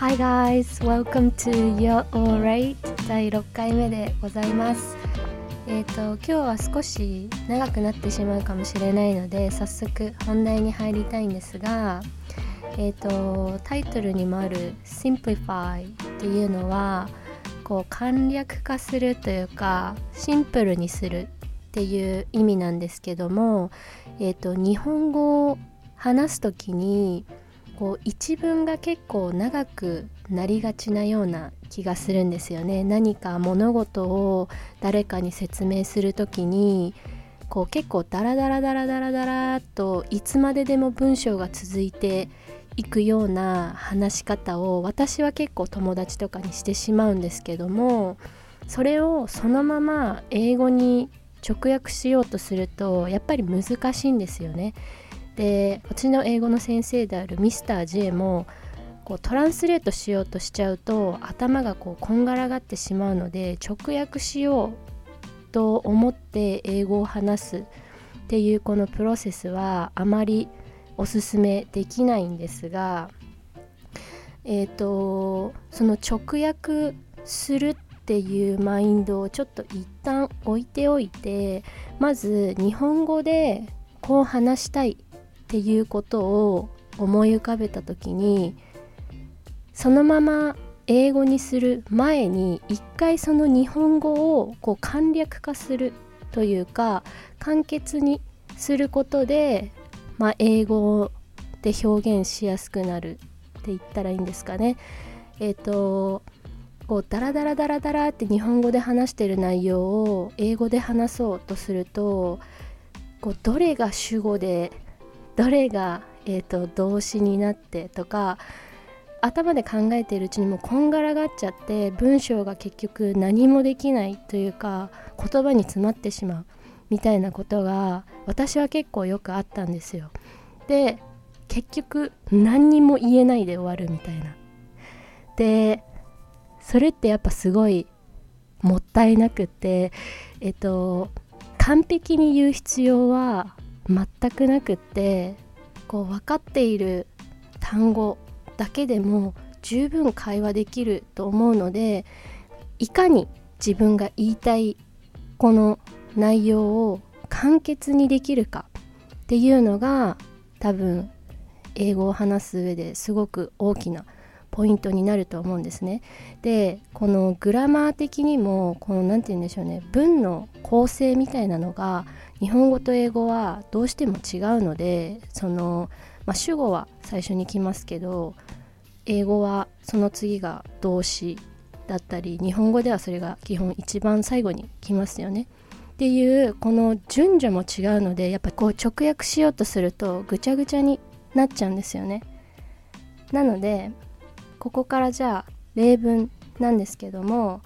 Hi guys, welcome to Your Alright 第6回目でございます。えっ、ー、と今日は少し長くなってしまうかもしれないので早速本題に入りたいんですがえっ、ー、とタイトルにもある Simplify っていうのはこう簡略化するというかシンプルにするっていう意味なんですけども、えーと、日本語を話す時にこう一文が結構長くなりがちなような気がするんですよね。何か物事を誰かに説明する時にこう結構ダラダラダラダラダラといつまででも文章が続いていくような話し方を私は結構友達とかにしてしまうんですけどもそれをそのまま英語に直訳しようとするとやっぱり難しいんですよね。でうちの英語の先生であるミスター J もこうトランスレートしようとしちゃうと頭がこうこんがらがってしまうので直訳しようと思って英語を話すっていうこのプロセスはあまりおすすめできないんですがえーと、その直訳するっていうマインドをちょっと一旦置いておいてまず日本語でこう話したいっていうことを思い浮かべた時にそのまま英語にする前に一回その日本語をこう簡略化するというか簡潔にすることでまあ、英語で表現しやすくなるって言ったらいいんですかね。えっ、ー、とこうダラダラダラダラって日本語で話してる内容を英語で話そうとするとこうどれが主語でどれが、えーと、動詞になってとか頭で考えているうちにもうこんがらがっちゃって文章が結局何もできないというか言葉に詰まってしまうみたいなことが私は結構よくあったんですよ。で結局何にも言えないで終わるみたいな。でそれってやっぱすごいもったいなくてえっと完璧に言う必要は全くなくってこう分かっている単語だけでも十分会話できると思うのでいかに自分が言いたいこの内容を簡潔にできるかっていうのが多分英語を話す上ですごく大きなポイントになると思うんですね。でこのグラマー的にもこの何て言うんでしょうね文の構成みたいなのが日本語と英語はどうしても違うのでその、まあ、主語は最初に来ますけど英語はその次が動詞だったり日本語ではそれが基本一番最後に来ますよね。っていうこの順序も違うのでやっぱこう直訳しようとするとぐちゃぐちゃになっちゃうんですよねなのでここからじゃあ例文なんですけども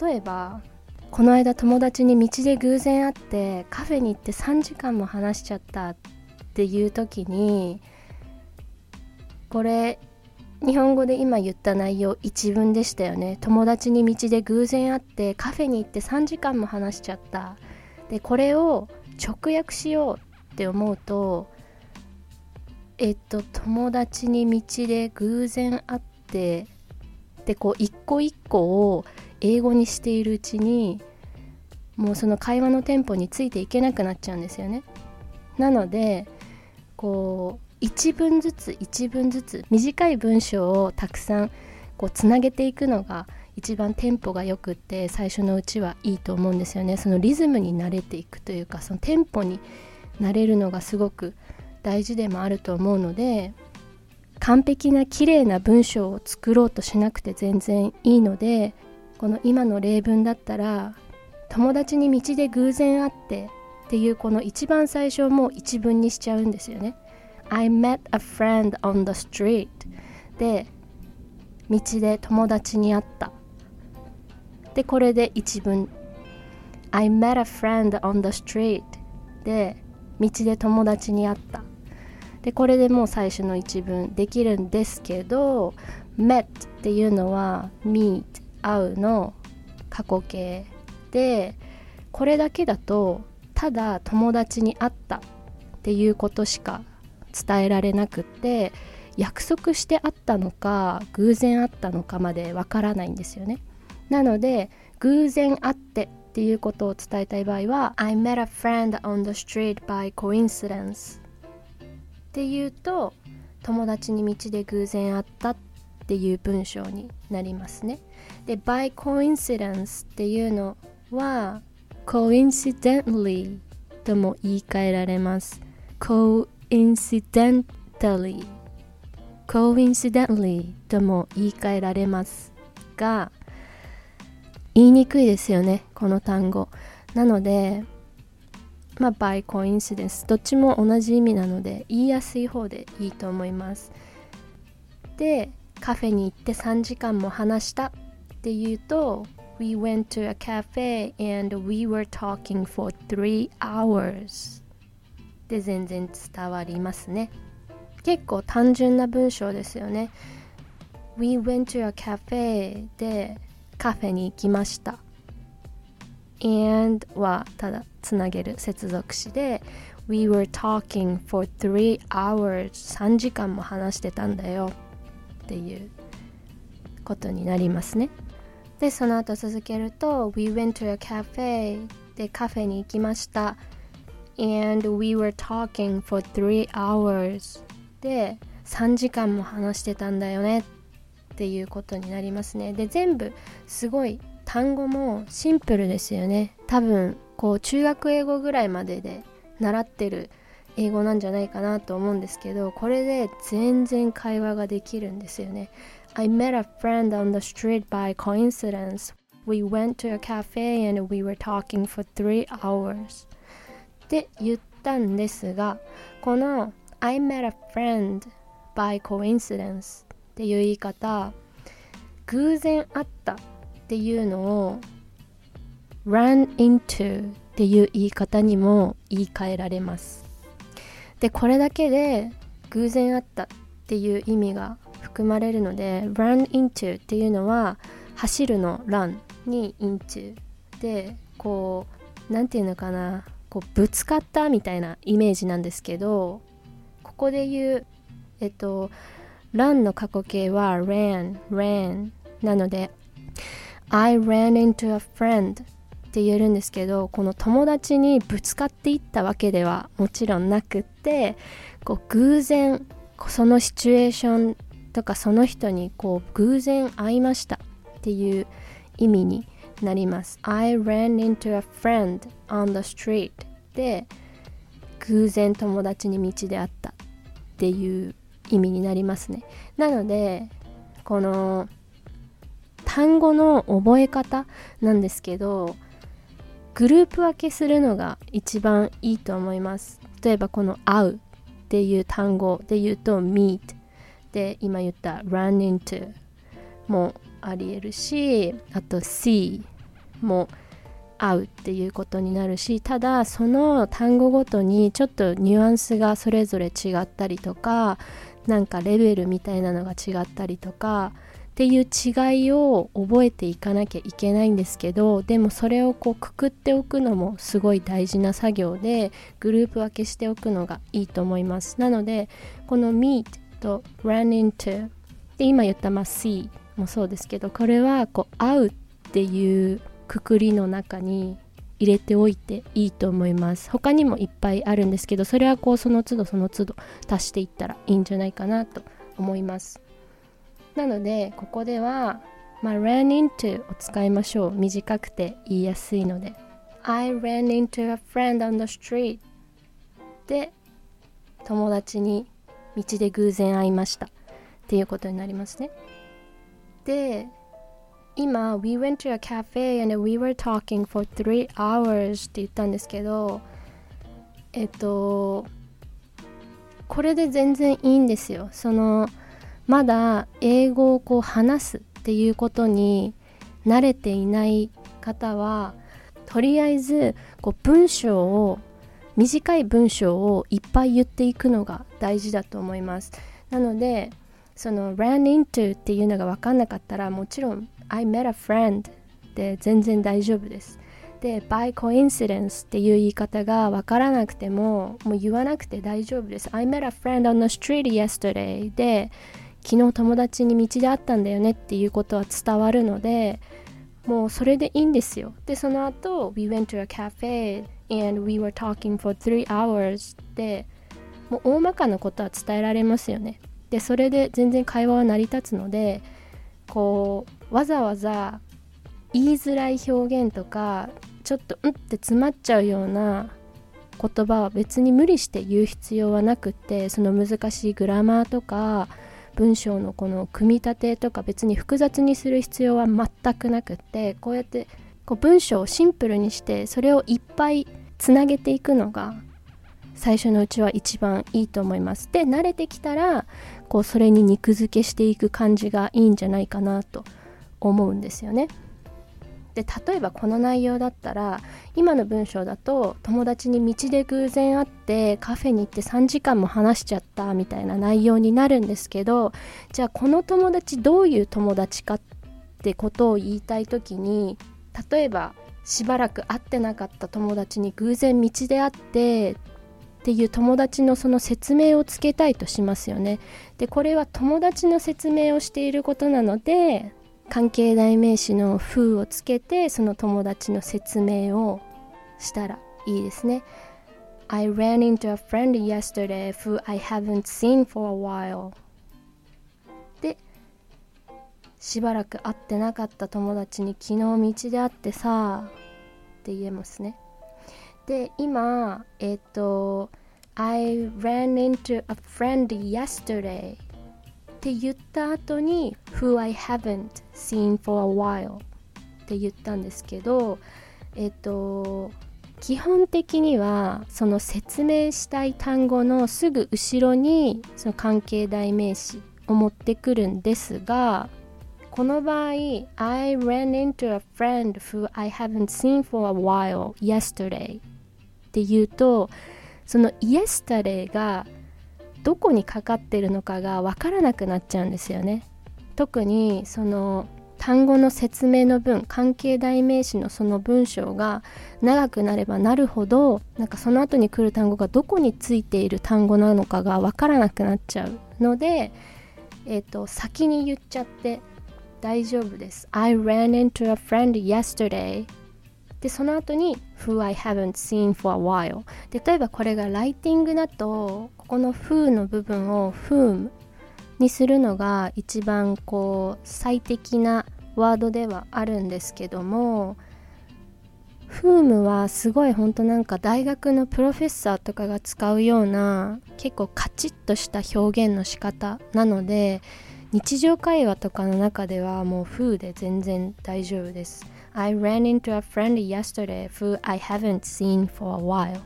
例えばこの間友達に道で偶然会ってカフェに行って3時間も話しちゃったっていう時にこれ日本語で今言った内容一文でしたよね。友達に道で偶然会ってカフェに行って3時間も話しちゃった。でこれを直訳しようって思うとえっと友達に道で偶然会ってでこう一個一個を英語にしているうちにもうその会話のテンポについていけなくなっちゃうんですよね。なのでこう1文ずつ1文ずつ短い文章をたくさんこうつなげていくのが一番テンポがよくって最初のうちはいいと思うんですよね。そのリズムに慣れていくというかそのテンポに慣れるのがすごく大事でもあると思うので完璧な綺麗な文章を作ろうとしなくて全然いいのでこの今の例文だったら友達に道で偶然会ってっていうこの一番最初も一文にしちゃうんですよね。I met a friend on the street で道で友達に会った。でこれで一文。I met a friend on the street で道で友達に会った。でこれでもう最初の一文できるんですけど met っていうのは meet 会うの過去形でこれだけだとただ友達に会ったっていうことしか伝えられなくって約束してあったのか偶然あったのかまでわからないんですよね。なので偶然会ってっていうことを伝えたい場合は I met a friend on the street by coincidence. っていうと友達に道で偶然会ったっていう文章になりますね。で by coincidence っていうのは coincidentally とも言い換えられます。coincidentally coincidentally とも言い換えられますが言いにくいですよねこの単語。なのでまあ by coincidence どっちも同じ意味なので言いやすい方でいいと思います。でカフェに行って3時間も話したっていうと We went to a cafe and we were talking for three hours で全然伝わりますね結構単純な文章ですよね We went to a cafe でカフェに行きました and はただつなげる接続詞で We were talking for three hours 3時間も話してたんだよっていうことになりますねでその後続けると We went to a cafe でカフェに行きました。And we were talking for three hours で3時間も話してたんだよねっていうことになりますね。で全部すごい単語もシンプルですよね。多分こう中学英語ぐらいまでで習ってる英語なんじゃないかなと思うんですけどこれで全然会話ができるんですよね。I met a friend on the street by coincidence. We went to a cafe and we were talking for three hours. って言ったんですが、この I met a friend by coincidence っていう言い方、偶然会ったっていうのを run into っていう言い方にも言い換えられます。で、これだけで偶然会ったっていう意味が含まれるので run into っていうのは走るの run に into でこう何て言うのかなこうぶつかったみたいなイメージなんですけどここで言うえっと run の過去形は ran ran なので I ran into a friend って言えるんですけどこの友達にぶつかっていったわけではもちろんなくってこう偶然そのシチュエーションとかその人にこう偶然会いましたっていう意味になります。I ran into a friend on the street で偶然友達に道で会ったっていう意味になりますね。なのでこの単語の覚え方なんですけどグループ分けするのが一番いいと思います。例えばこの「会う」っていう単語で言うと「meet」で今言った run into もありえるしあと see も合うっていうことになるしただその単語ごとにちょっとニュアンスがそれぞれ違ったりとかなんかレベルみたいなのが違ったりとかっていう違いを覚えていかなきゃいけないんですけどでもそれをこうくくっておくのもすごい大事な作業でグループ分けしておくのがいいと思います。なのでこの meet と run into で今言ったまあ see もそうですけどこれはこう会うっていうくくりの中に入れておいていいと思います。他にもいっぱいあるんですけどそれはこうその都度その都度足していったらいいんじゃないかなと思います。なのでここでは、まあ、ran into を使いましょう。短くて言いやすいので。I ran into a friend on the street で友達に道で偶然会いました。っていうことになりますね。で今 We went to a cafe and we were talking for three hours って言ったんですけどえっとこれで全然いいんですよ。そのまだ英語をこう話すっていうことに慣れていない方はとりあえずこう文章を短い文章をいっぱい言っていくのが大事だと思います。なのでその ran into っていうのが分かんなかったらもちろん I met a friend で全然大丈夫です。で by coincidence っていう言い方がわからなくてももう言わなくて大丈夫です。I met a friend on the street yesterday で昨日友達に道で会ったんだよねっていうことは伝わるのでもうそれでいいんですよ。でその後 We went to a cafe and we were talking for three hours でもう大まかなことは伝えられますよね。でそれで全然会話は成り立つのでこうわざわざ言いづらい表現とかちょっとうんって詰まっちゃうような言葉は別に無理して言う必要はなくってその難しいグラマーとか文章のこの組み立てとか別に複雑にする必要は全くなくってこうやってこう文章をシンプルにしてそれをいっぱいつなげていくのが最初のうちは一番いいと思います。で慣れてきたらこうそれに肉付けしていく感じがいいんじゃないかなと思うんですよね。で例えばこの内容だったら今の文章だと友達に道で偶然会ってカフェに行って3時間も話しちゃったみたいな内容になるんですけどじゃあこの友達どういう友達かってことを言いたい時に例えばしばらく会ってなかった友達に偶然道で会ってっていう友達のその説明をつけたいとしますよね。でこれは友達の説明をしていることなので関係代名詞の風をつけてその友達の説明をしたらいいですね。I ran into a friend yesterday who I haven't seen for a while. で、しばらく会ってなかった友達に昨日道で会ってさって言えますね。で、今、えっ、ー、と、I ran into a friend yesterday って言った後に Who I haven't seen for a while って言ったんですけどえっと基本的にはその説明したい単語のすぐ後ろにその関係代名詞を持ってくるんですがこの場合 I ran into a friend who I haven't seen for a while yesterday って言うとその yesterday がどこにかかってるのかが分からなくなっちゃうんですよね。特にその単語の説明の文関係代名詞のその文章が長くなればなるほどなんかその後に来る単語がどこについている単語なのかが分からなくなっちゃうので、えーと、先に言っちゃって大丈夫です。I ran into a friend yesterday でその後に Who I haven't seen for a while 例えばこれがライティングだとここの Who の部分を Whom にするのが一番こう最適なワードではあるんですけども Whom はすごい本当なんか大学のプロフェッサーとかが使うような結構カチッとした表現の仕方なので日常会話とかの中ではもう Who で全然大丈夫です。I ran into a friend yesterday who I haven't seen for a while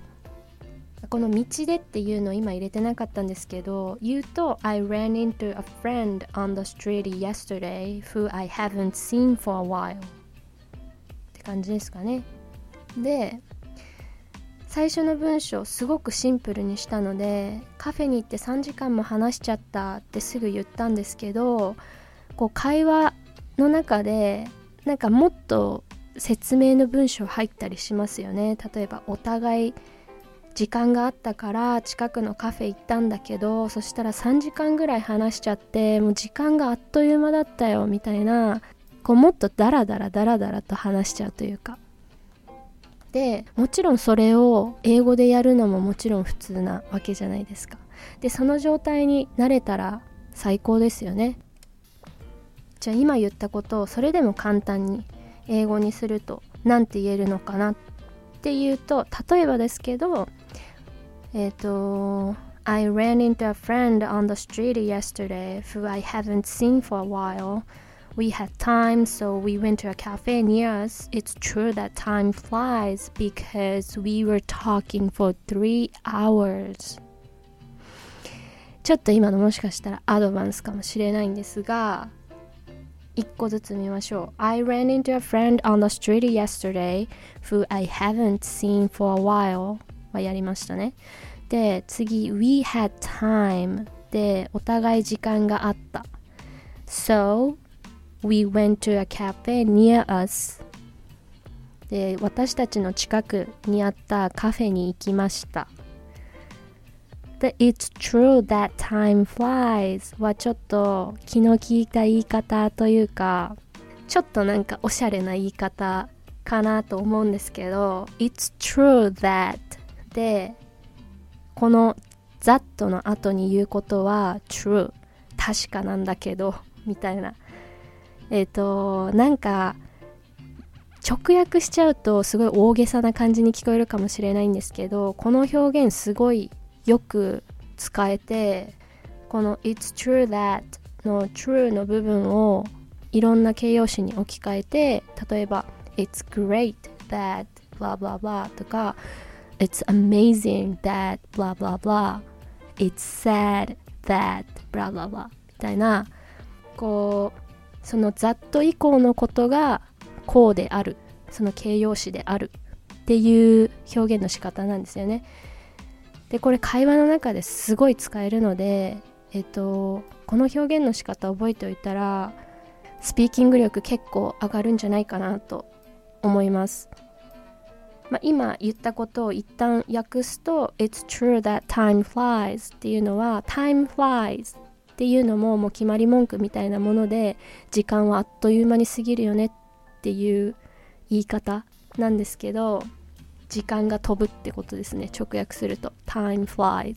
この道でっていうのを今入れてなかったんですけど言うと I ran into a friend on the street yesterday who I haven't seen for a while って感じですかねで最初の文章すごくシンプルにしたのでカフェに行って3時間も話しちゃったってすぐ言ったんですけどこう会話の中でなんかもっと説明の文章入ったりしますよね。例えばお互い時間があったから近くのカフェ行ったんだけどそしたら3時間ぐらい話しちゃってもう時間があっという間だったよみたいなこうもっとダラダラダラダラと話しちゃうというか。でもちろんそれを英語でやるのももちろん普通なわけじゃないですかでその状態になれたら最高ですよねじゃあ今言ったことをそれでも簡単に英語にすると何て言えるのかなっていうと例えばですけどえっ、ー、と I ran into a friend on the street yesterday who I haven't seen for a while. We had time, so we went to a cafe near us. It's true that time flies because we were talking for three hours. ちょっと今のもしかしたらアドバンスかもしれないんですが一個ずつ見ましょう。I ran into a friend on the street yesterday who I haven't seen for a while はやりましたね。で、次、We had time で、お互い時間があった。So, we went to a cafe near us. で私たちの近くにあったカフェに行きました。で It's true that time flies はちょっと気の利いた言い方というかちょっとなんかおしゃれな言い方かなと思うんですけど It's true that でこの that の後に言うことは true 確かなんだけどみたいな。えっ、ー、となんか直訳しちゃうとすごい大げさな感じに聞こえるかもしれないんですけどこの表現すごいよく使えてこの It's true that の true の部分をいろんな形容詞に置き換えて例えば It's great that blah blah blah とか It's amazing that blah blah blah It's sad that blah blah blah みたいなこうそのざっと以降のことがこうであるその形容詞であるっていう表現の仕方なんですよね。でこれ会話の中ですごい使えるので、えっと、この表現の仕方覚えておいたらスピーキング力結構上がるんじゃないかなと思います。まあ、今言ったことを一旦訳すと「It's true that time flies」っていうのは「time flies」っていうのももう決まり文句みたいなもので時間はあっという間に過ぎるよねっていう言い方なんですけど時間が飛ぶってことですね直訳すると。Time flies.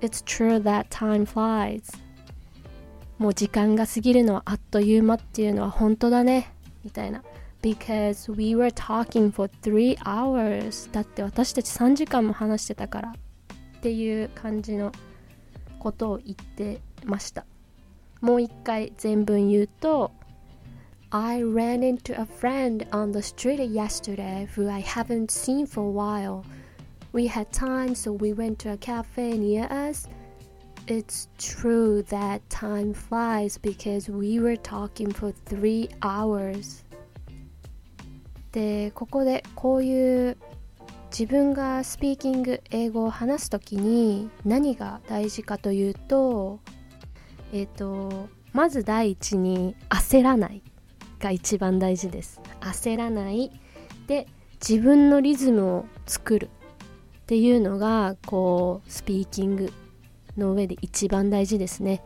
It's true that time flies. もう時間が過ぎるのはあっという間っていうのは本当だねみたいな。Because we were talking for three hours. だって私たち3時間も話してたからっていう感じのことを言ってましたもう一回全文言うと I ran into a friend on the street yesterday who I haven't seen for a while. We had time, so we went to a cafe near us. It's true that time flies because we were talking for three hours. で、ここでこういう 自分がスピーキング英語を話す時に何が大事かというとえっ、ー、とまず第一に焦らないが一番大事です。焦らない。で自分のリズムを作るっていうのがこうスピーキングの上で一番大事ですね。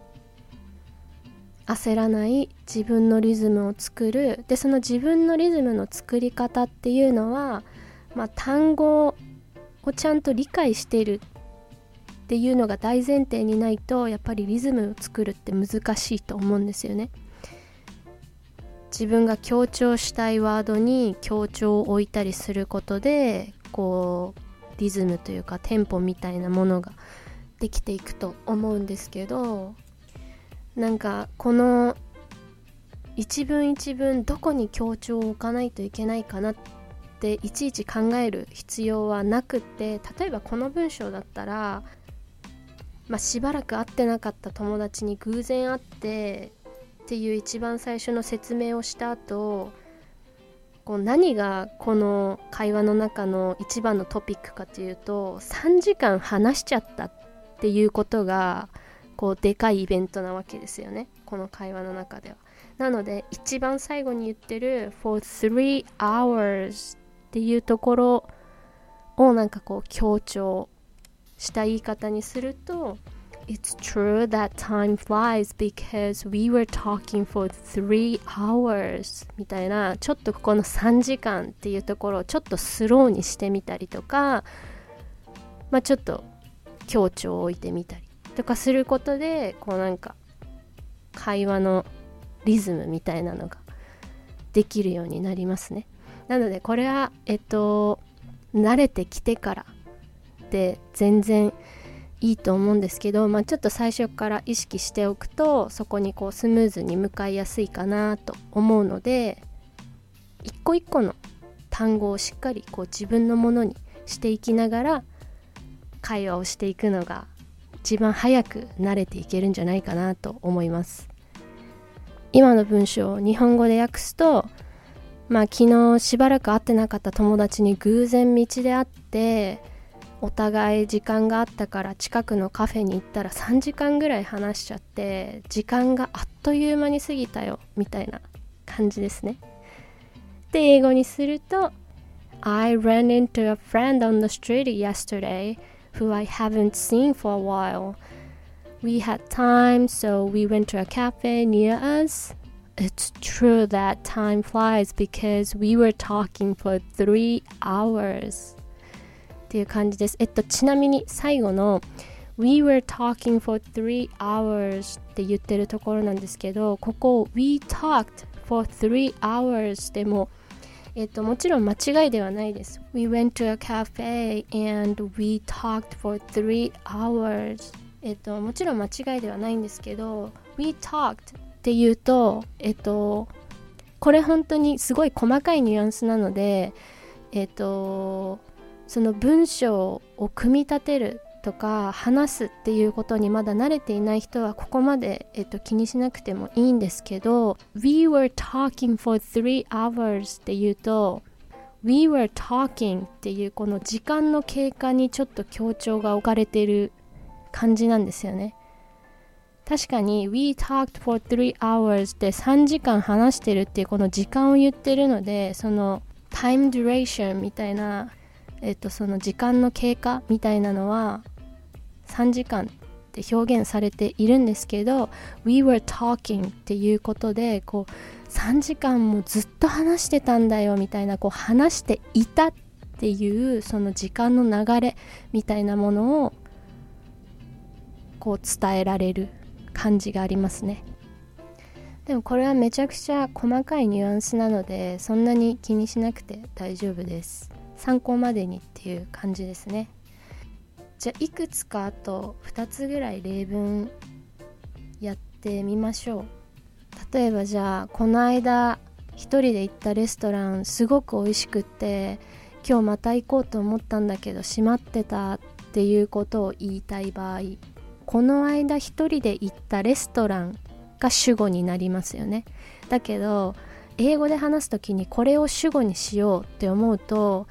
焦らない自分のリズムを作る。でその自分のリズムの作り方っていうのは、まあ、単語をちゃんと理解しているっていうのが大前提にないとやっぱりリズムを作るって難しいと思うんですよね。自分が強調したいワードに強調を置いたりすることでこうリズムというかテンポみたいなものができていくと思うんですけどなんかこの一文一文どこに強調を置かないといけないかなっていちいち考える必要はなくって例えばこの文章だったら、まあ、しばらく会ってなかった友達に偶然会ってっていう一番最初の説明をした後こう何がこの会話の中の一番のトピックかというと3時間話しちゃったっていうことがこうでかいイベントなわけですよねこの会話の中では。なので一番最後に言ってる for three hours っていうところをなんかこう強調した言い方にすると It's true that time flies because we were talking for three hours みたいな。ちょっとここの3時間っていうところをちょっとスローにしてみたりとかまあちょっと強調を置いてみたりとかすることでこうなんか会話のリズムみたいなのができるようになりますね。なのでこれはえっと慣れてきてからで全然いいと思うんですけど、まあ、ちょっと最初から意識しておくとそこにこうスムーズに向かいやすいかなと思うので一個一個の単語をしっかりこう自分のものにしていきながら会話をしていくのが一番早く慣れていけるんじゃないかなと思います。今の文章を日本語で訳すとまあ昨日しばらく会ってなかった友達に偶然道で会ってお互い時間があったから近くのカフェに行ったら3時間ぐらい話しちゃって時間があっという間に過ぎたよみたいな感じですねで英語にすると I ran into a friend on the street yesterday who I haven't seen for a while. We had time, so we went to a cafe near us. It's true that time flies because we were talking for three hours. っていう感じです。えっと、ちなみに最後の We were talking for three hours って言ってるところなんですけど、ここ We talked for three hours でもえっと、もちろん間違いではないです。We went to a cafe and we talked for three hours えっと、もちろん間違いではないんですけど We talked っていうとえっとこれ本当にすごい細かいニュアンスなのでえっとその文章を組み立てるとか話すっていうことにまだ慣れていない人はここまで、えっと、気にしなくてもいいんですけど We were talking for three hours っていうと We were talking っていうこの時間の経過にちょっと強調が置かれている感じなんですよね。確かに We talked for three hours で3時間話してるっていうこの時間を言ってるのでその time duration みたいなえっとその時間の経過みたいなのは3時間って表現されているんですけど We were talking っていうことでこう3時間もずっと話してたんだよみたいなこう話していたっていうその時間の流れみたいなものをこう伝えられる。感じがありますね。でもこれはめちゃくちゃ細かいニュアンスなのでそんなに気にしなくて大丈夫です。参考までにっていう感じですね。じゃあいくつかあと2つぐらい例文やってみましょう。例えばじゃあこの間1人で行ったレストランすごく美味しくって今日また行こうと思ったんだけど閉まってたっていうことを言いたい場合この間1人で行ったレストランが主語になりますよね。だけど英語で話す時にこれを主語にしようって思うと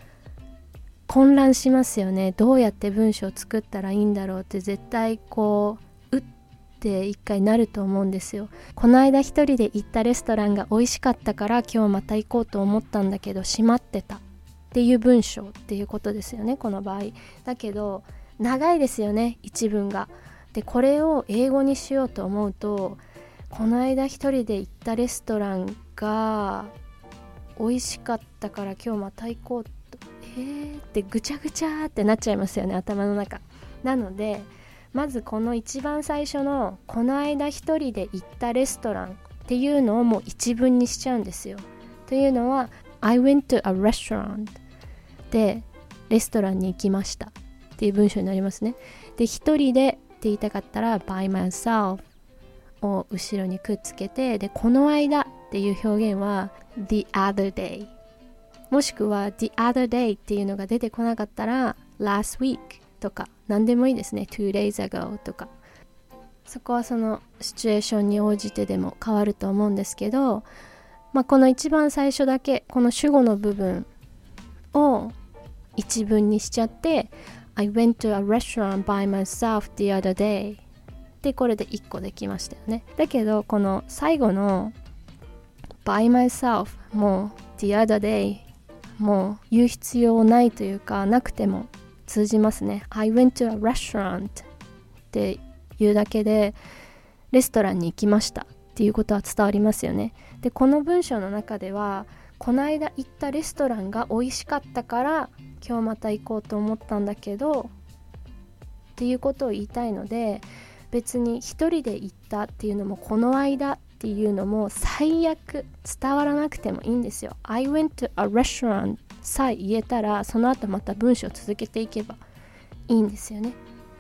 混乱しますよね。どうやって文章を作ったらいいんだろうって絶対こううって一回なると思うんですよ。この間一人で行ったレストランが美味しかったから今日また行こうと思ったんだけど閉まってた。っていう文章っていうことですよねこの場合。だけど長いですよね一文が。でこれを英語にしようと思うとこの間一人で行ったレストランが美味しかったから今日また行こうと。えーってぐちゃぐちゃってなっちゃいますよね頭の中。なのでまずこの一番最初のこの間一人で行ったレストランっていうのをもう一文にしちゃうんですよ。というのは I went to a restaurant でレストランに行きました。っていう文章になりますね。で一人で言いたかったら by myself を後ろにくっつけてでこの間っていう表現は the other day もしくは the other day っていうのが出てこなかったら last week とか何でもいいですね。two days ago とか。そこはそのシチュエーションに応じてでも変わると思うんですけど、まあ、この一番最初だけこの主語の部分を一文にしちゃって I went to a restaurant by myself the other day. でこれで1個できましたよね。だけどこの最後の by myself も the other day もう言う必要ないというかなくても通じますね。I went to a restaurant っていうだけでレストランに行きましたっていうことは伝わりますよね。でこの文章の中ではこの間行ったレストランが美味しかったから今日また行こうと思ったんだけどっていうことを言いたいので別に一人で行ったっていうのもこの間っていうのも最悪伝わらなくてもいいんですよ。I went to a restaurant さえ言えたらその後また文章を続けていけばいいんですよね。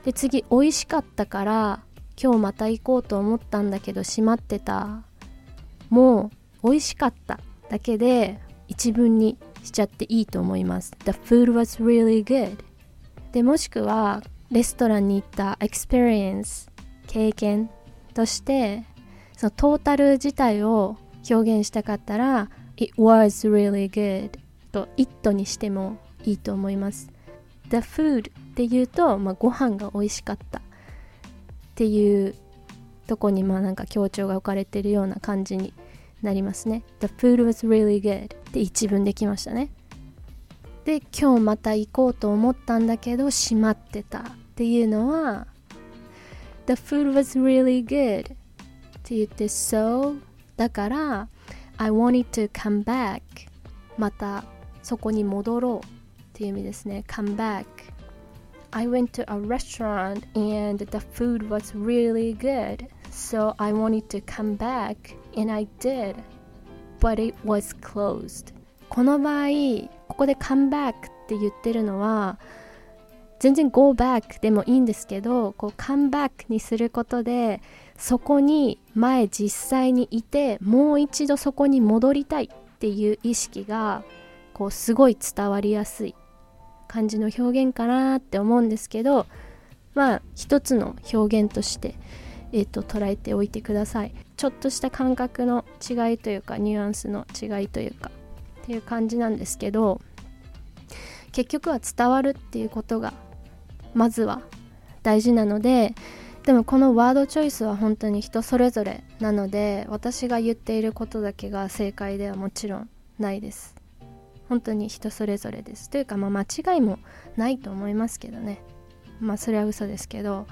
で次美味しかったから今日また行こうと思ったんだけど閉まってたもう美味しかっただけで一文にしちゃっていいと思います。The food was really good. でもしくはレストランに行った experience 経験としてそのトータル自体を表現したかったら It was really good と It にしてもいいと思います。The food っていうと、まあ、ご飯が美味しかった。っていうとこにまあなんか強調が置かれてるような感じになりますね The food was really good で一文できましたねで今日また行こうと思ったんだけど閉まってたっていうのは The food was really good って言って So だから I wanted to come back またそこに戻ろうっていう意味ですね come back I went to a restaurant and the food was really good so I wanted to come back and I did but it was closed. この場合ここで come back って言ってるのは全然 go back でもいいんですけどこう come back にすることでそこに前実際にいてもう一度そこに戻りたいっていう意識がこうすごい伝わりやすい感じの表現かなって思うんですけどまあ一つの表現として、えーと、捉えておいてください。ちょっとした感覚の違いというかニュアンスの違いというかっていう感じなんですけど結局は伝わるっていうことがまずは大事なのででもこのワードチョイスは本当に人それぞれなので私が言っていることだけが正解ではもちろんないです。本当に人それぞれです。というかまあ間違いもないと思いますけどね。まあそれは嘘ですけど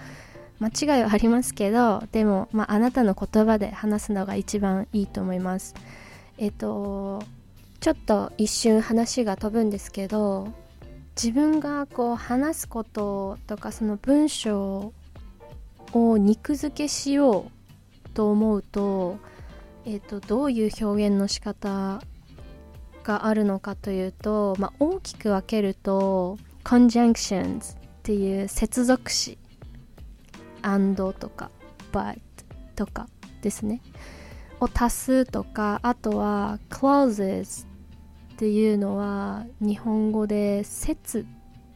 間違いはありますけどでも、まあ、あなたの言葉で話すのが一番いいと思います。えっとちょっと一瞬話が飛ぶんですけど自分がこう話すこととかその文章を肉付けしようと思うと,、えーと、どういう表現の仕方があるのかというと、まあ、大きく分けると conjunctions っていう接続詞 and とか but とかですね。を足すとかあとは clauses っていうのは日本語で説っ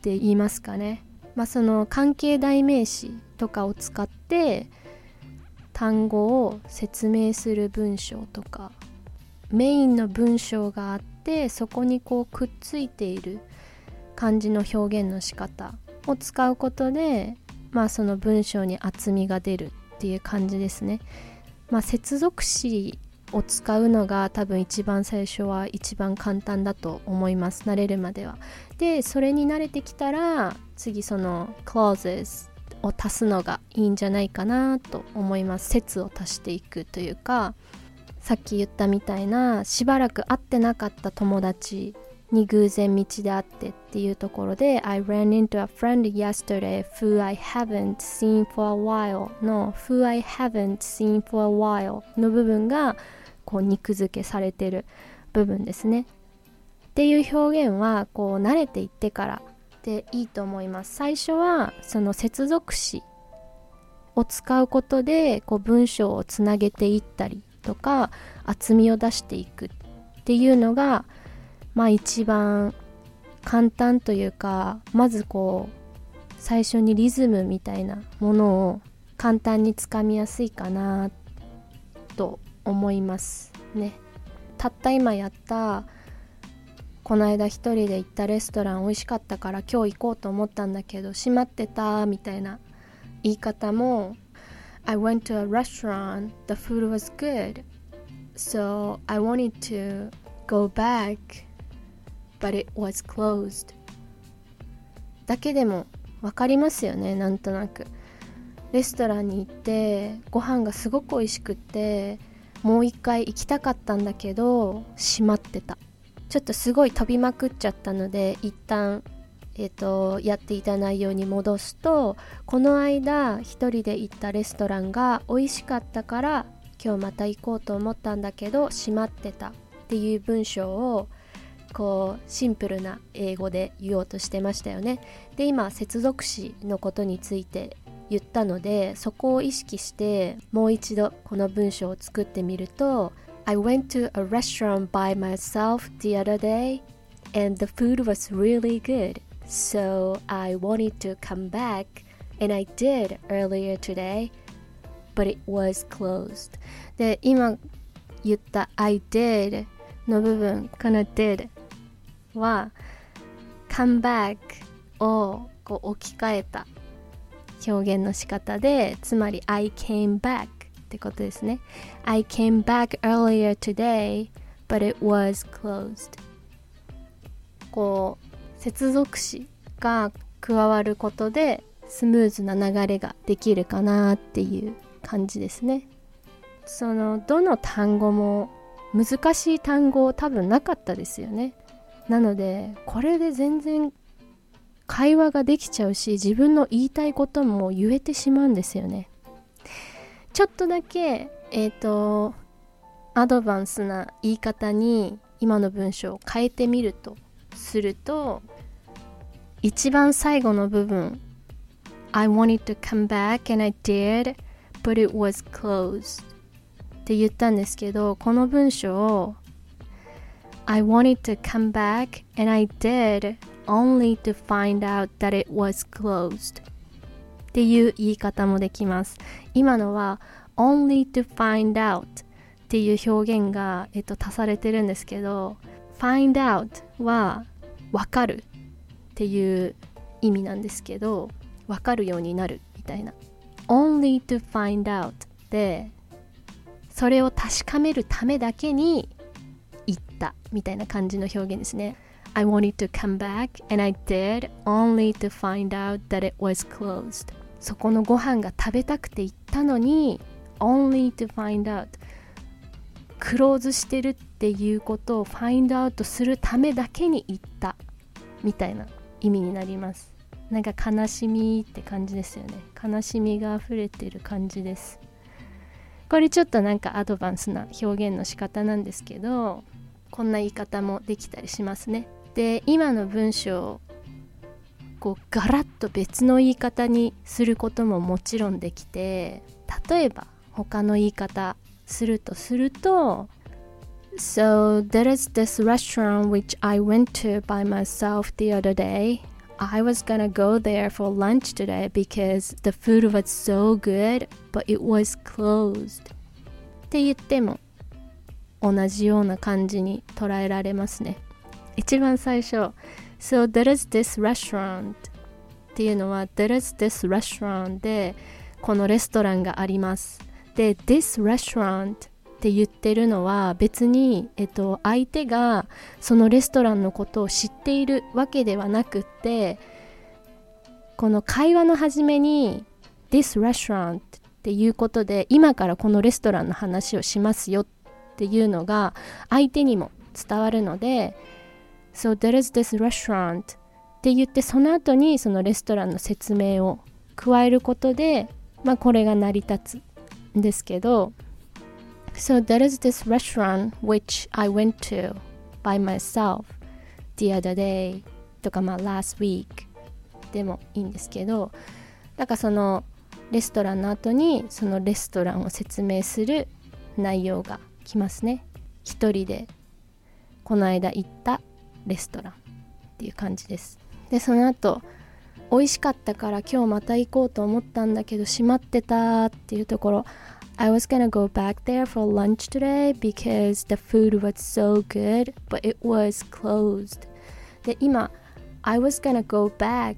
て言いますかね。まあその関係代名詞とかを使って単語を説明する文章とかメインの文章があってそこにこうくっついている漢字の表現の仕方を使うことでまあその文章に厚みが出るっていう感じですね。まあ、接続詞を使うのが多分一番最初は一番簡単だと思います。慣れるまでは。でそれに慣れてきたら次その clauses を足すのがいいんじゃないかなと思います。説を足していくというかさっき言ったみたいなしばらく会ってなかった友達に偶然道で会ってっていうところで I ran into a friend yesterday who I haven't seen for a while. の who I haven't seen for a while. の部分がこう肉付けされてる部分ですね。っていう表現はこう慣れていってからでいいと思います。最初はその接続詞を使うことでこう文章をつなげていったりとか厚みを出していくっていうのがまあ一番簡単というかまずこう最初にリズムみたいなものを簡単につかみやすいかなと思いますね。たった今やったこの間一人で行ったレストラン美味しかったから今日行こうと思ったんだけど閉まってたみたいな言い方も I went to a restaurant the food was good. So I wanted to go back but it was closed. だけでも分かりますよねなんとなく。レストランに行ってご飯がすごく美味しくってもう一回行きたかったんだけど閉まってた。ちょっとすごい飛びまくっちゃったので一旦えーと、やっていた内容に戻すとこの間一人で行ったレストランが美味しかったから今日また行こうと思ったんだけど閉まってたっていう文章をこうシンプルな英語で言おうとしてましたよねで今接続詞のことについて言ったのでそこを意識してもう一度この文章を作ってみると I went to a restaurant by myself the other day and the food was really good so I wanted to come back and I did earlier today but it was closed で今言った I did の部分この did は come back をこう置き換えた表現の仕方でつまり I came back ってことですね。I came back earlier today but it was closed. こう接続詞が加わることでスムーズな流れができるかなっていう感じですね。そのどの単語も難しい単語多分なかったですよね。なのでこれで全然会話ができちゃうし自分の言いたいことも言えてしまうんですよね。ちょっとだけえっ、ー、とアドバンスな言い方に今の文章を変えてみるとすると一番最後の部分 I wanted to come back and I did but it was closed って言ったんですけどこの文章を I wanted to come back and I did only to find out that it was closed っていう言い方もできます今のは only to find out っていう表現が、えっと、足されてるんですけど find out は分かるっていう意味なんですけど分かるようになるみたいな only to find out でそれを確かめるためだけにたみたいな感じの表現ですね。I wanted to come back and I did only to find out that it was closed. そこのご飯が食べたくて行ったのに only to find out. クローズしてるっていうことをファインドアウトするためだけに言ったみたいな意味になります。なんか悲しみって感じですよね。悲しみが溢れてる感じです。これちょっとなんかアドバンスな表現の仕方なんですけどこんな言い方もできたりしますねで今の文章こうガラッと別の言い方にすることももちろんできて例えば他の言い方するとすると So there is this restaurant which I went to by myself the other day. I was gonna go there for lunch today because the food was so good, but it was closed. って言っても同じような感じに捉えられますね。一番最初 So there is this restaurant っていうのは There is this restaurant でこのレストランがあります。で This restaurant って言ってるのは別に、えっと、相手がそのレストランのことを知っているわけではなくってこの会話の初めに This restaurant っていうことで今からこのレストランの話をしますよってっていうのが相手にも伝わるので So there is this restaurant って言ってその後にそのレストランの説明を加えることで、まあ、これが成り立つんですけど So there is this restaurant which I went to by myself the other day とかまあ last week でもいいんですけどだからそのレストランの後にそのレストランを説明する内容が来ますね。一人で。この間行ったレストランっていう感じです。でその後美味しかったから今日また行こうと思ったんだけど閉まってたっていうところ。I was gonna go back there for lunch today because the food was so good but it was closed. で今 I was gonna go back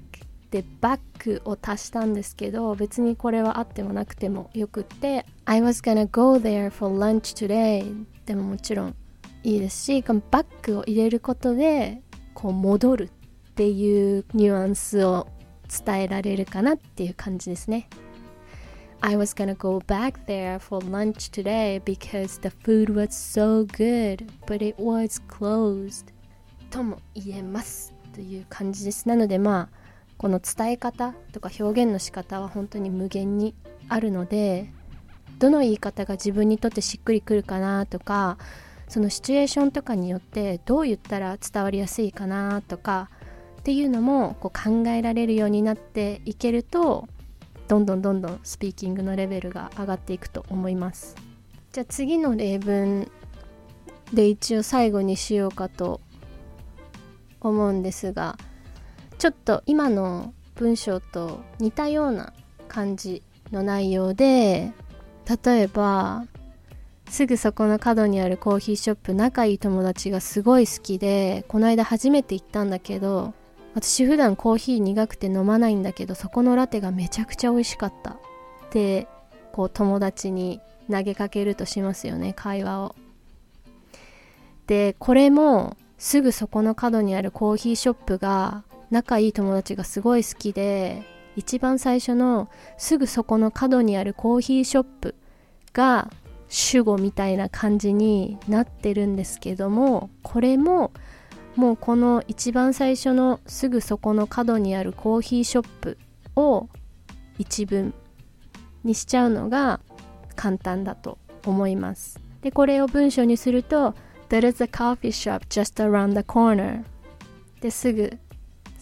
でバックを足したんですけど別にこれはあってもなくてもよくって I was gonna go there for lunch today でももちろんいいですしこのバックを入れることでこう戻るっていうニュアンスを伝えられるかなっていう感じですね I was gonna go back there for lunch today because the food was so good but it was closed とも言えますという感じですなのでまあこの伝え方とか表現の仕方は本当に無限にあるのでどの言い方が自分にとってしっくりくるかなとかそのシチュエーションとかによってどう言ったら伝わりやすいかなとかっていうのもこう考えられるようになっていけるとどんどんどんどんスピーキングのレベルが上がっていくと思います。じゃあ次の例文で一応最後にしようかと思うんですがちょっと今の文章と似たような感じの内容で例えばすぐそこの角にあるコーヒーショップ仲いい友達がすごい好きでこの間初めて行ったんだけど私普段コーヒー苦くて飲まないんだけどそこのラテがめちゃくちゃ美味しかった。ってこう友達に投げかけるとしますよね会話を。でこれもすぐそこの角にあるコーヒーショップが仲いい友達がすごい好きで一番最初のすぐそこの角にあるコーヒーショップが主語みたいな感じになってるんですけどもこれももうこの一番最初のすぐそこの角にあるコーヒーショップを一文にしちゃうのが簡単だと思います。でこれを文章にすると There is a coffee shop just around the corner ですぐ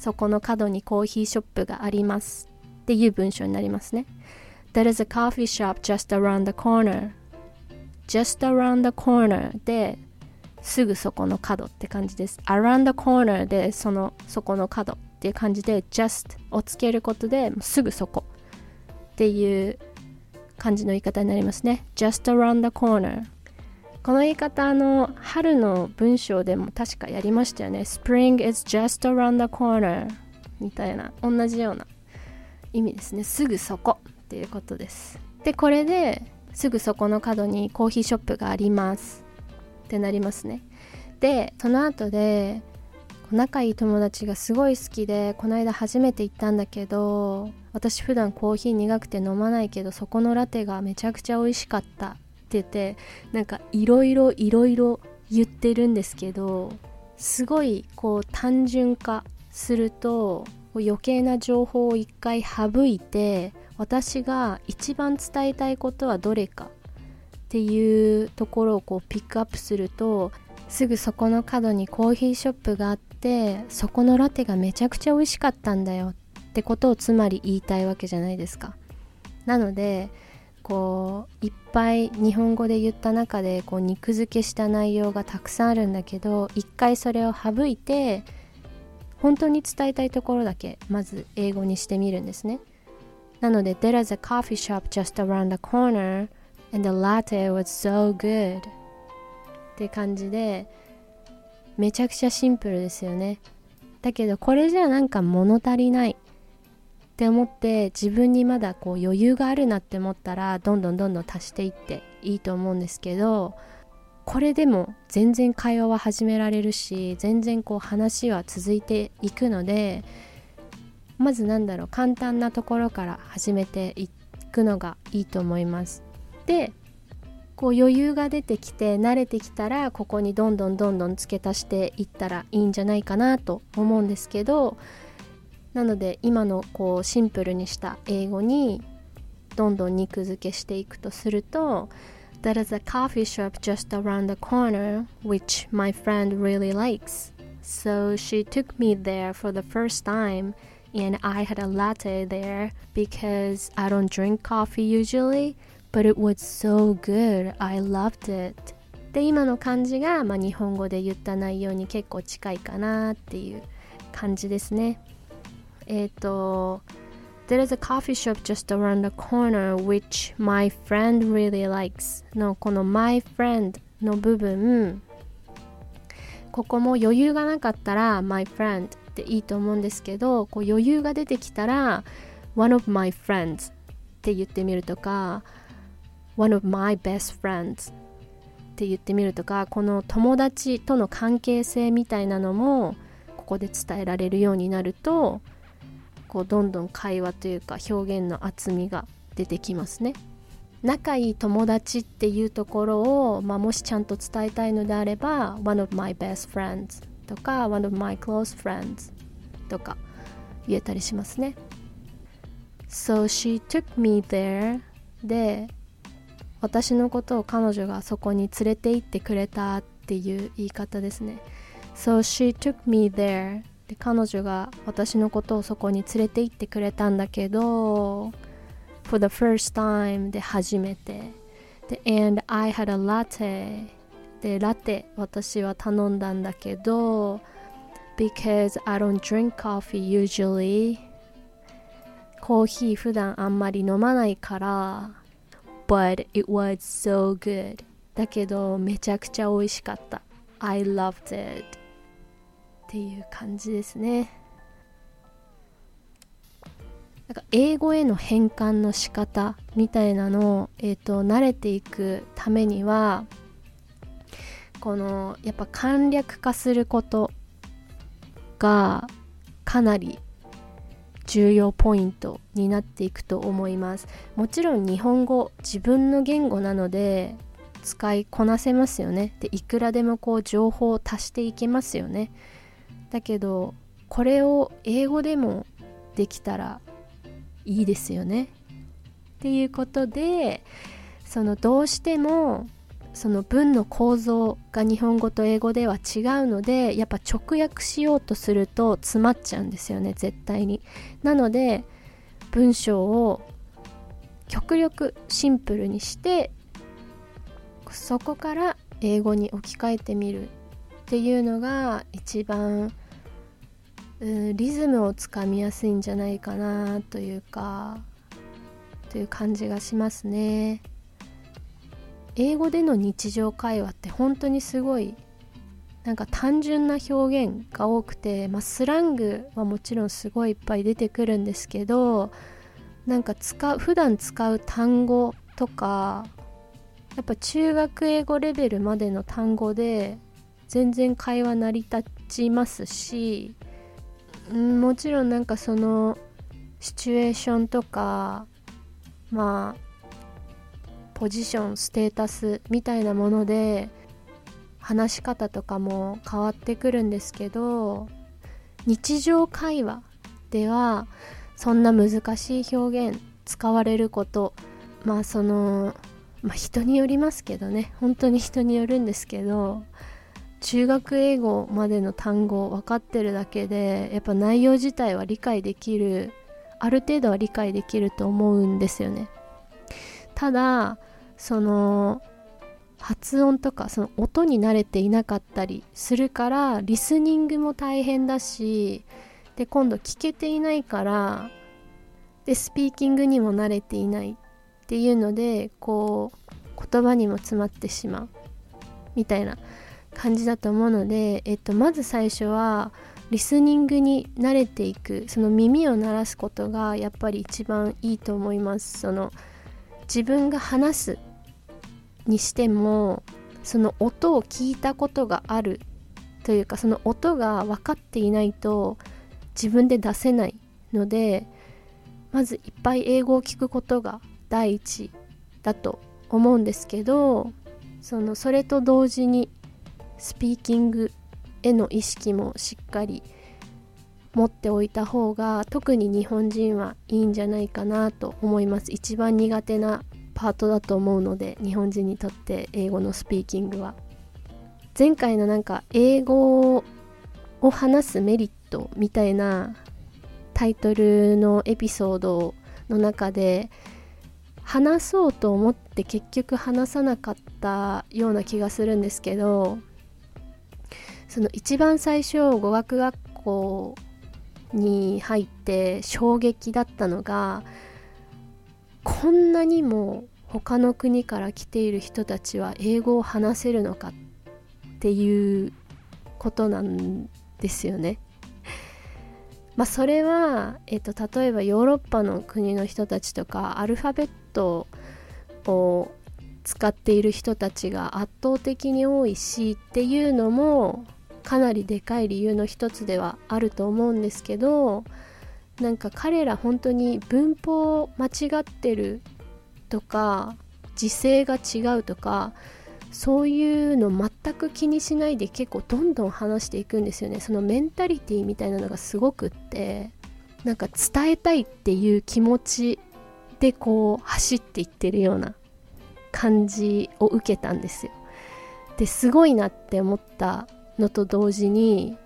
そこの角にコーヒーショップがありますっていう文章になりますね There is a coffee shop just around the corner just around the corner ですぐそこの角って感じです around the corner でそのそこの角っていう感じで just をつけることですぐそこっていう感じの言い方になりますね just around the corner この言い方あの春の文章でも確かやりましたよね。Spring is just around the corner みたいな同じような意味ですね。すぐそこっていうことです。でこれですぐそこの角にコーヒーショップがあります。ってなりますね。でその後で仲いい友達がすごい好きでこの間初めて行ったんだけど私普段コーヒー苦くて飲まないけどそこのラテがめちゃくちゃ美味しかった。っててなんかいろいろいろいろ言ってるんですけどすごいこう単純化すると余計な情報を一回省いて私が一番伝えたいことはどれかっていうところをこうピックアップするとすぐそこの角にコーヒーショップがあってそこのラテがめちゃくちゃ美味しかったんだよってことをつまり言いたいわけじゃないですか。なのでこういっぱい日本語で言った中でこう肉付けした内容がたくさんあるんだけど一回それを省いて本当に伝えたいところだけまず英語にしてみるんですね。なので There is a coffee shop just around the corner and the latte was so good. って感じでめちゃくちゃシンプルですよね。だけどこれじゃなんか物足りない。って思って自分にまだこう余裕があるなって思ったらどんどんどんどん足していっていいと思うんですけどこれでも全然会話は始められるし全然こう話は続いていくのでまずなんだろう簡単なところから始めていくのがいいと思います。でこう余裕が出てきて慣れてきたらここにどんどんどんどん付け足していったらいいんじゃないかなと思うんですけどなので今のこうシンプルにした英語にどんどん肉付けしていくとすると There is a coffee shop just around the corner which my friend really likes. So she took me there for the first time and I had a latte there because I don't drink coffee usually, but it was so good. I loved it. で今の感じが、まあ、日本語で言った内容に結構近いかなっていう感じですね。 えっ、ー、と There is a coffee shop just around the corner which my friend really likes のこの my friend の部分ここも余裕がなかったら my friend っていいと思うんですけどこう余裕が出てきたら one of my friends って言ってみるとか one of my best friends って言ってみるとかこの友達との関係性みたいなのもここで伝えられるようになるとこうどんどん会話というか表現の厚みが出てきますね。仲いい友達っていうところを、まあ、もしちゃんと伝えたいのであれば One of my best friends とか One of my close friends とか言えたりしますね So she took me there で私のことを彼女がそこに連れて行ってくれたっていう言い方ですね So she took me there で彼女が私のことをそこに連れて行ってくれたんだけど For the first time で初めてで And I had a latte でラテ私は頼んだんだけど because I don't drink coffee usually コーヒー普段あんまり飲まないから but it was so good だけどめちゃくちゃ美味しかった I loved it っていう感じですね。なんか英語への変換の仕方みたいなのを、えーと、慣れていくためにはこのやっぱ簡略化することがかなり重要ポイントになっていくと思います。もちろん日本語自分の言語なので使いこなせますよね。でいくらでもこう情報を足していけますよね。だけどこれを英語でもできたらいいですよね。っていうことでそのどうしてもその文の構造が日本語と英語では違うのでやっぱ直訳しようとすると詰まっちゃうんですよね絶対に。なので文章を極力シンプルにしてそこから英語に置き換えてみるっていうのが一番リズムをつかみやすいんじゃないかなというかという感じがしますね。英語での日常会話って本当にすごいなんか単純な表現が多くて、まあ、スラングはもちろんすごいいっぱい出てくるんですけどなんか使う普段使う単語とかやっぱ中学英語レベルまでの単語で全然会話成り立ちますし、もちろんなんかそのシチュエーションとかまあポジションステータスみたいなもので話し方とかも変わってくるんですけど日常会話ではそんな難しい表現使われることまあそのまあ、人によりますけどね。本当に人によるんですけど中学英語までの単語分かってるだけでやっぱ内容自体は理解できるある程度は理解できると思うんですよね。ただその発音とかその音に慣れていなかったりするからリスニングも大変だしで今度聞けていないからでスピーキングにも慣れていないっていうのでこう言葉にも詰まってしまうみたいな感じだと思うので、えっと、まず最初はリスニングに慣れていくその耳を鳴らすことがやっぱり一番いいと思います。その自分が話すにしてもその音を聞いたことがあるというかその音が分かっていないと自分で出せないのでまずいっぱい英語を聞くことが第一だと思うんですけどそのそれと同時にスピーキングへの意識もしっかり持っておいた方が特に日本人はいいんじゃないかなと思います。一番苦手なパートだと思うので日本人にとって英語のスピーキングは。前回のなんか英語を話すメリットみたいなタイトルのエピソードの中で話そうと思って結局話さなかったような気がするんですけどその一番最初語学学校に入って衝撃だったのがこんなにも他の国から来ている人たちは英語を話せるのかっていうことなんですよね。まあ、それは、えっと、例えばヨーロッパの国の人たちとかアルファベットを使っている人たちが圧倒的に多いしっていうのもかなりでかい理由の一つではあると思うんですけどなんか彼ら本当に文法間違ってるとか時勢が違うとかそういうの全く気にしないで結構どんどん話していくんですよね。そのメンタリティーみたいなのがすごくってなんか伝えたいっていう気持ちでこう走っていってるような感じを受けたんですよ。ですごいなって思ったのと同時に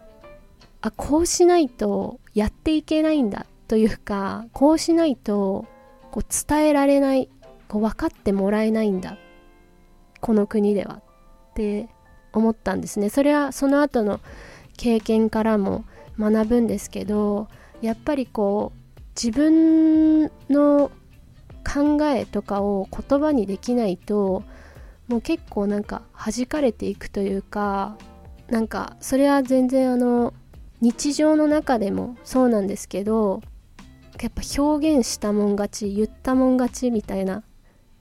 あこうしないとやっていけないんだというかこうしないとこう伝えられないこう分かってもらえないんだこの国ではって思ったんですね。それはその後の経験からも学ぶんですけどやっぱりこう自分の考えとかを言葉にできないともう結構なんか弾かれていくというかなんかそれは全然あの日常の中でもそうなんですけどやっぱ表現したもん勝ち言ったもん勝ちみたいな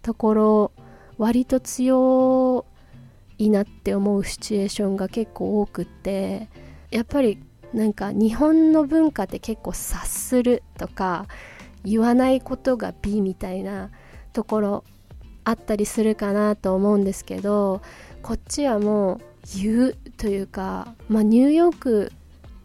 ところ割と強いなって思うシチュエーションが結構多くってやっぱりなんか日本の文化って結構察するとか言わないことが美みたいなところあったりするかなと思うんですけどこっちはもう言うというか、まあ、ニューヨーク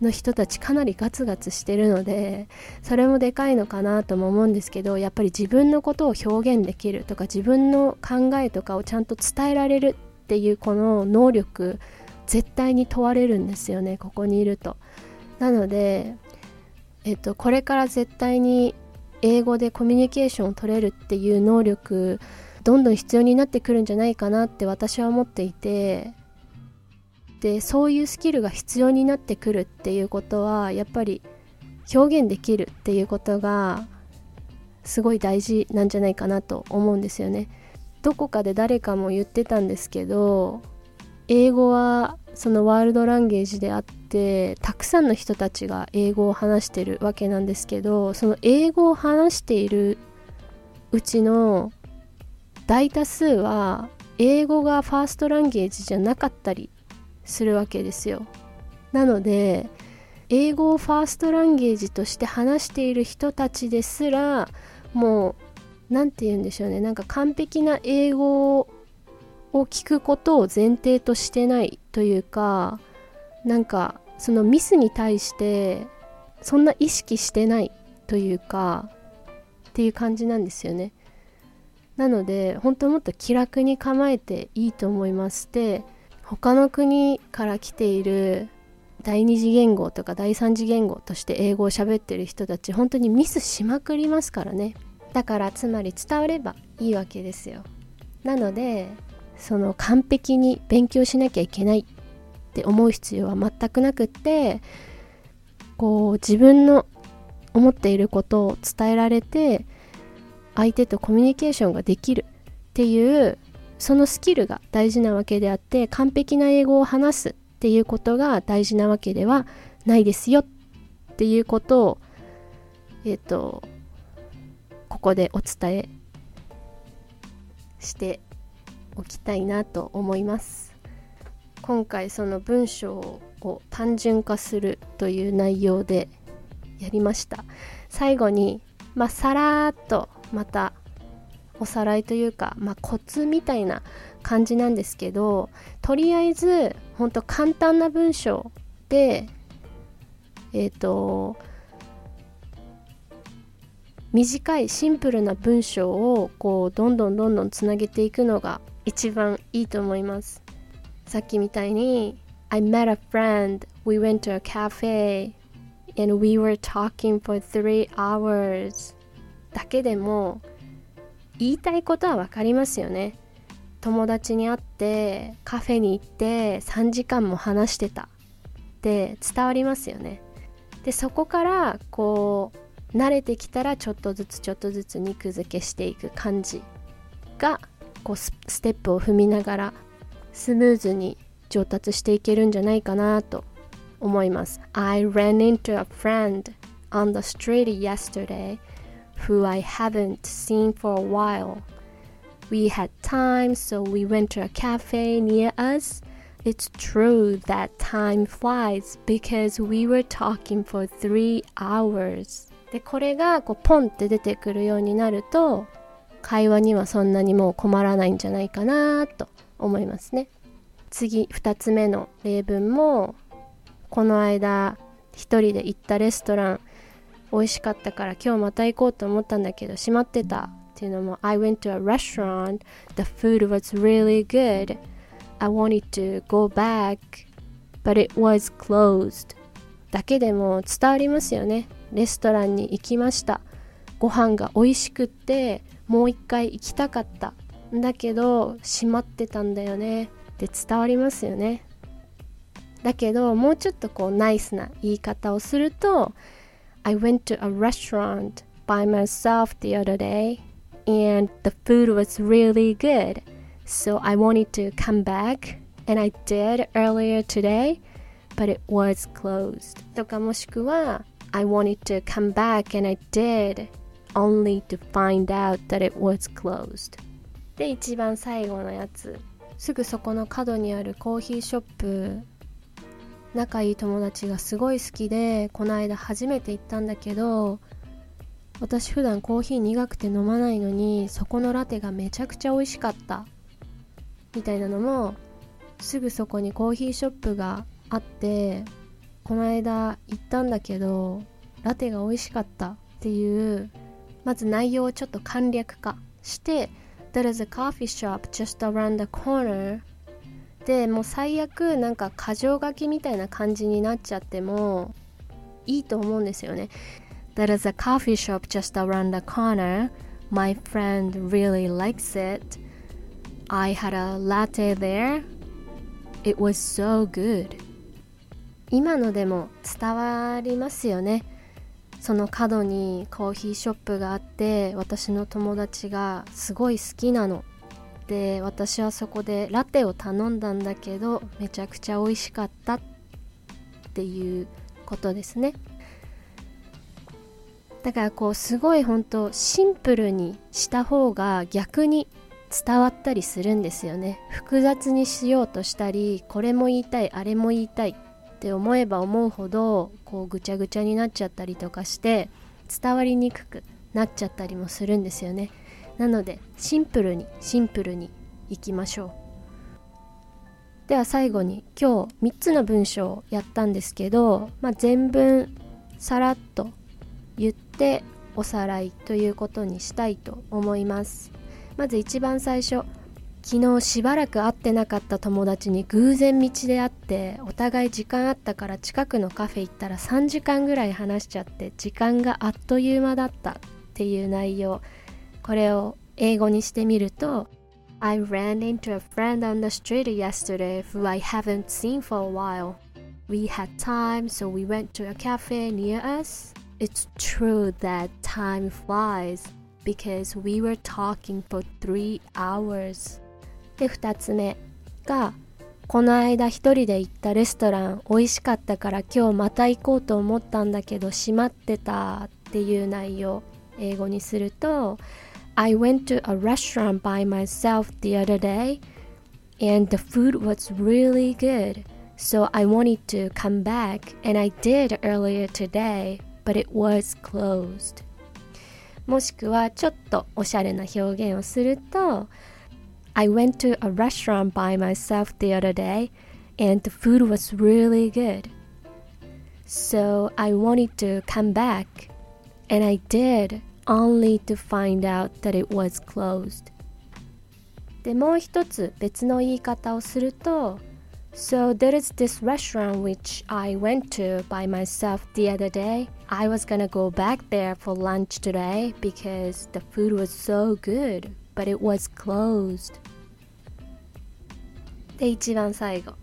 の人たちかなりガツガツしてるのでそれもでかいのかなとも思うんですけどやっぱり自分のことを表現できるとか自分の考えとかをちゃんと伝えられるっていうこの能力絶対に問われるんですよねここにいると。なので、えっと、これから絶対に英語でコミュニケーションを取れるっていう能力どんどん必要になってくるんじゃないかなって私は思っていてでそういうスキルが必要になってくるっていうことはやっぱり表現できるっていうことがすごい大事なんじゃないかなと思うんですよね。どこかで誰かも言ってたんですけど英語はそのワールドランゲージであってたくさんの人たちが英語を話してるわけなんですけどその英語を話しているうちの大多数は英語がファーストランゲージじゃなかったりするわけですよ。なので英語をファーストランゲージとして話している人たちですらもう何て言うんでしょうね。なんか完璧な英語を聞くことを前提としてないというかなんかそのミスに対してそんな意識してないというかっていう感じなんですよね。なので本当もっと気楽に構えていいと思いますで他の国から来ている第二次言語とか第三次言語として英語を喋ってる人たち本当にミスしまくりますからね。だからつまり伝わればいいわけですよ。なのでその完璧に勉強しなきゃいけないって思う必要は全くなくってこう自分の思っていることを伝えられて相手とコミュニケーションができるっていうそのスキルが大事なわけであって完璧な英語を話すっていうことが大事なわけではないですよっていうことをえっ、ー、とここでお伝えしておきたいなと思います。今回その文章を単純化するという内容でやりました。最後にまあさらっとまたおさらいというか、まあ、コツみたいな感じなんですけどとりあえずほんと簡単な文章でえっ、ー、と短いシンプルな文章をこうどんどんどんどんつなげていくのが一番いいと思います。さっきみたいに I met a friend we went to a cafe and we were talking for three hours. だけでも言いたいことは分かりますよね。友達に会ってカフェに行って3時間も話してた。って伝わりますよね。でそこからこう慣れてきたらちょっとずつちょっとずつ肉付けしていく感じがこうステップを踏みながらスムーズに上達していけるんじゃないかなと思います。I ran into a friend on the street yesterday. Who I haven't seen for a while. We had time, so we went to a cafe near us. It's true that time flies because we were talking for three hours. で、これがこうポンって出てくるようになると、会話にはそんなにもう困らないんじゃないかなと思いますね。次、2つ目の例文も、この間、一人で行ったレストラン、美味しかったから今日また行こうと思ったんだけど閉まってた。っていうのも I went to a restaurant. The food was really good. I wanted to go back but it was closed. だけでも伝わりますよね。レストランに行きました。ご飯が美味しくってもう一回行きたかった。だけど閉まってたんだよね。って伝わりますよね。だけどもうちょっとこうナイスな言い方をすると I went to a restaurant by myself the other day and the food was really good. So I wanted to come back and I did earlier today, but it was closed. とかもしくは I wanted to come back and I did only to find out that it was closed で一番最後のやつすぐそこの角にあるコーヒーショップ 仲いい友達がすごい好きでこの間初めて行ったんだけど私普段コーヒー苦くて飲まないのにそこのラテがめちゃくちゃ美味しかったみたいなのもすぐそこにコーヒーショップがあってこの間行ったんだけどラテが美味しかったっていうまず内容をちょっと簡略化して There is a coffee shop just around the corner でもう最悪なんか箇条書きみたいな感じになっちゃってもいいと思うんですよね There is a coffee shop just around the corner My friend really likes it I had a latte there It was so good 今のでも伝わりますよねその角にコーヒーショップがあって私の友達がすごい好きなので私はそこでラテを頼んだんだけどめちゃくちゃ美味しかったっていうことですね。だからこうすごい本当シンプルにした方が逆に伝わったりするんですよね。複雑にしようとしたりこれも言いたいあれも言いたいって思えば思うほどこうぐちゃぐちゃになっちゃったりとかして伝わりにくくなっちゃったりもするんですよね。なのでシンプルにシンプルにいきましょう。では最後に今日3つの文章をやったんですけど、まあ、全文さらっと言っておさらいということにしたいと思います。まず一番最初昨日しばらく会ってなかった友達に偶然道で会ってお互い時間あったから近くのカフェ行ったら3時間ぐらい話しちゃって時間があっという間だったっていう内容。これを英語にしてみると I ran into a friend on the street yesterday who I haven't seen for a while We had time so we went to a cafe near us It's true that time flies because we were talking for three hours で2つ目がこの間一人で行ったレストラン美味しかったから今日また行こうと思ったんだけど閉まってたっていう内容英語にすると I went to a restaurant by myself the other day and the food was really good so I wanted to come back and I did earlier today but it was closed もしくはちょっとおしゃれな表現をすると I went to a restaurant by myself the other day and the food was really good. So I wanted to come back and I did only to find out that it was closed. でもう一つ別の言い方をすると So there is this restaurant which I went to by myself the other day. I was gonna go back there for lunch today because the food was so good, but it was closed. で一番最後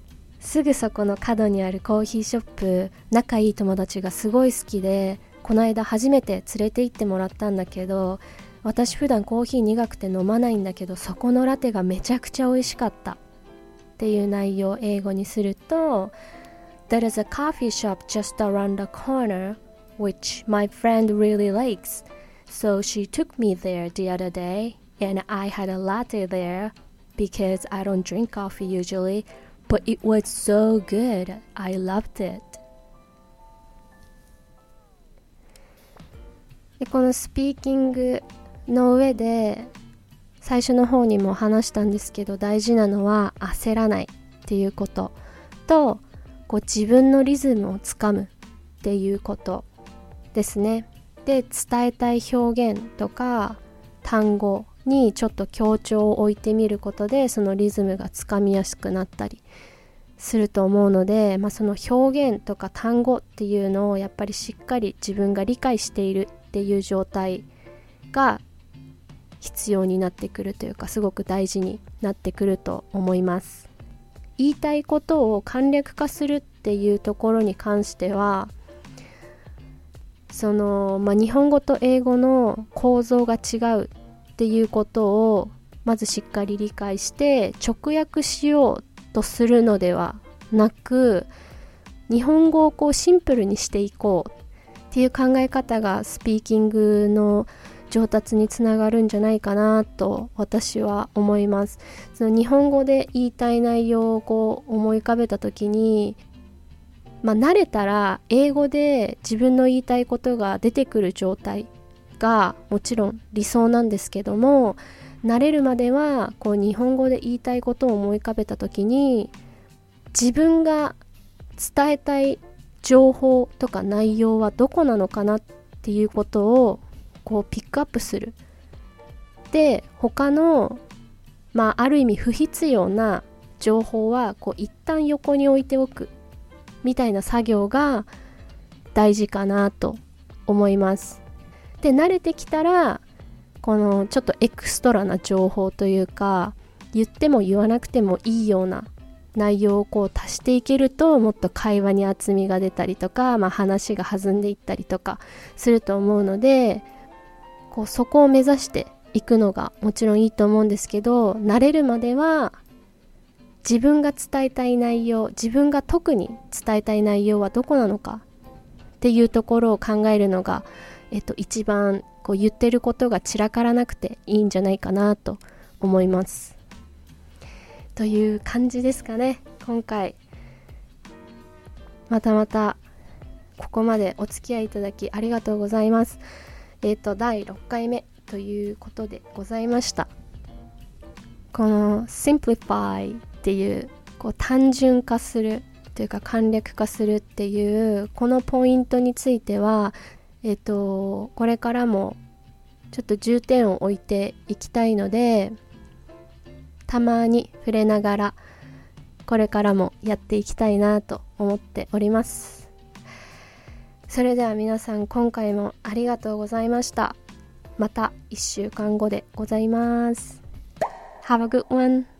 すぐそこの角にあるコーヒーショップ仲いい友達がすごい好きで この間初めて連れて行ってもらったんだけど私普段コーヒー苦くて飲まないんだけどそこのラテがめちゃくちゃ美味しかったっていう内容を英語にすると There is a coffee shop just around the corner which my friend really likes so she took me there the other day and I had a latte there because I don't drink coffee usually, but it was so good. I loved it. でこのスピーキングの上で最初の方にも話したんですけど大事なのは焦らないっていうこととこう自分のリズムをつかむっていうことですね。で伝えたい表現とか単語にちょっと強調を置いてみることでそのリズムがつかみやすくなったりすると思うので、まあ、その表現とか単語っていうのをやっぱりしっかり自分が理解しているっていう状態が必要になってくるというかすごく大事になってくると思います。言いたいことを簡略化するっていうところに関してはその、まあ、日本語と英語の構造が違うっていうことをまずしっかり理解して直訳しようとするのではなく日本語をこうシンプルにしていこうっていう考え方がスピーキングの上達につながるんじゃないかなと私は思います。その日本語で言いたい内容をこう思い浮かべた時にまあ慣れたら英語で自分の言いたいことが出てくる状態がもちろん理想なんですけども慣れるまではこう日本語で言いたいことを思い浮かべた時に自分が伝えたい情報とか内容はどこなのかなっていうことをこうピックアップする。で他のまあある意味不必要な情報はこう一旦横に置いておくみたいな作業が大事かなと思います。で慣れてきたらこのちょっとエクストラな情報というか言っても言わなくてもいいような内容をこう足していけるともっと会話に厚みが出たりとか、まあ、話が弾んでいったりとかすると思うのでこうそこを目指していくのがもちろんいいと思うんですけど慣れるまでは自分が伝えたい内容自分が特に伝えたい内容はどこなのかっていうところを考えるのが、えっと、一番こう言ってることが散らからなくていいんじゃないかなと思います。という感じですかね今回またまたここまでお付き合いいただきありがとうございます。えっ、ー、と第6回目ということでございましたこの simplify っていうこう単純化するというか簡略化するっていうこのポイントについてはえっ、ー、とこれからもちょっと重点を置いていきたいのでたまに触れながらこれからもやっていきたいなと思っております。それでは皆さん今回もありがとうございました。また1週間後でございます。Have a good one.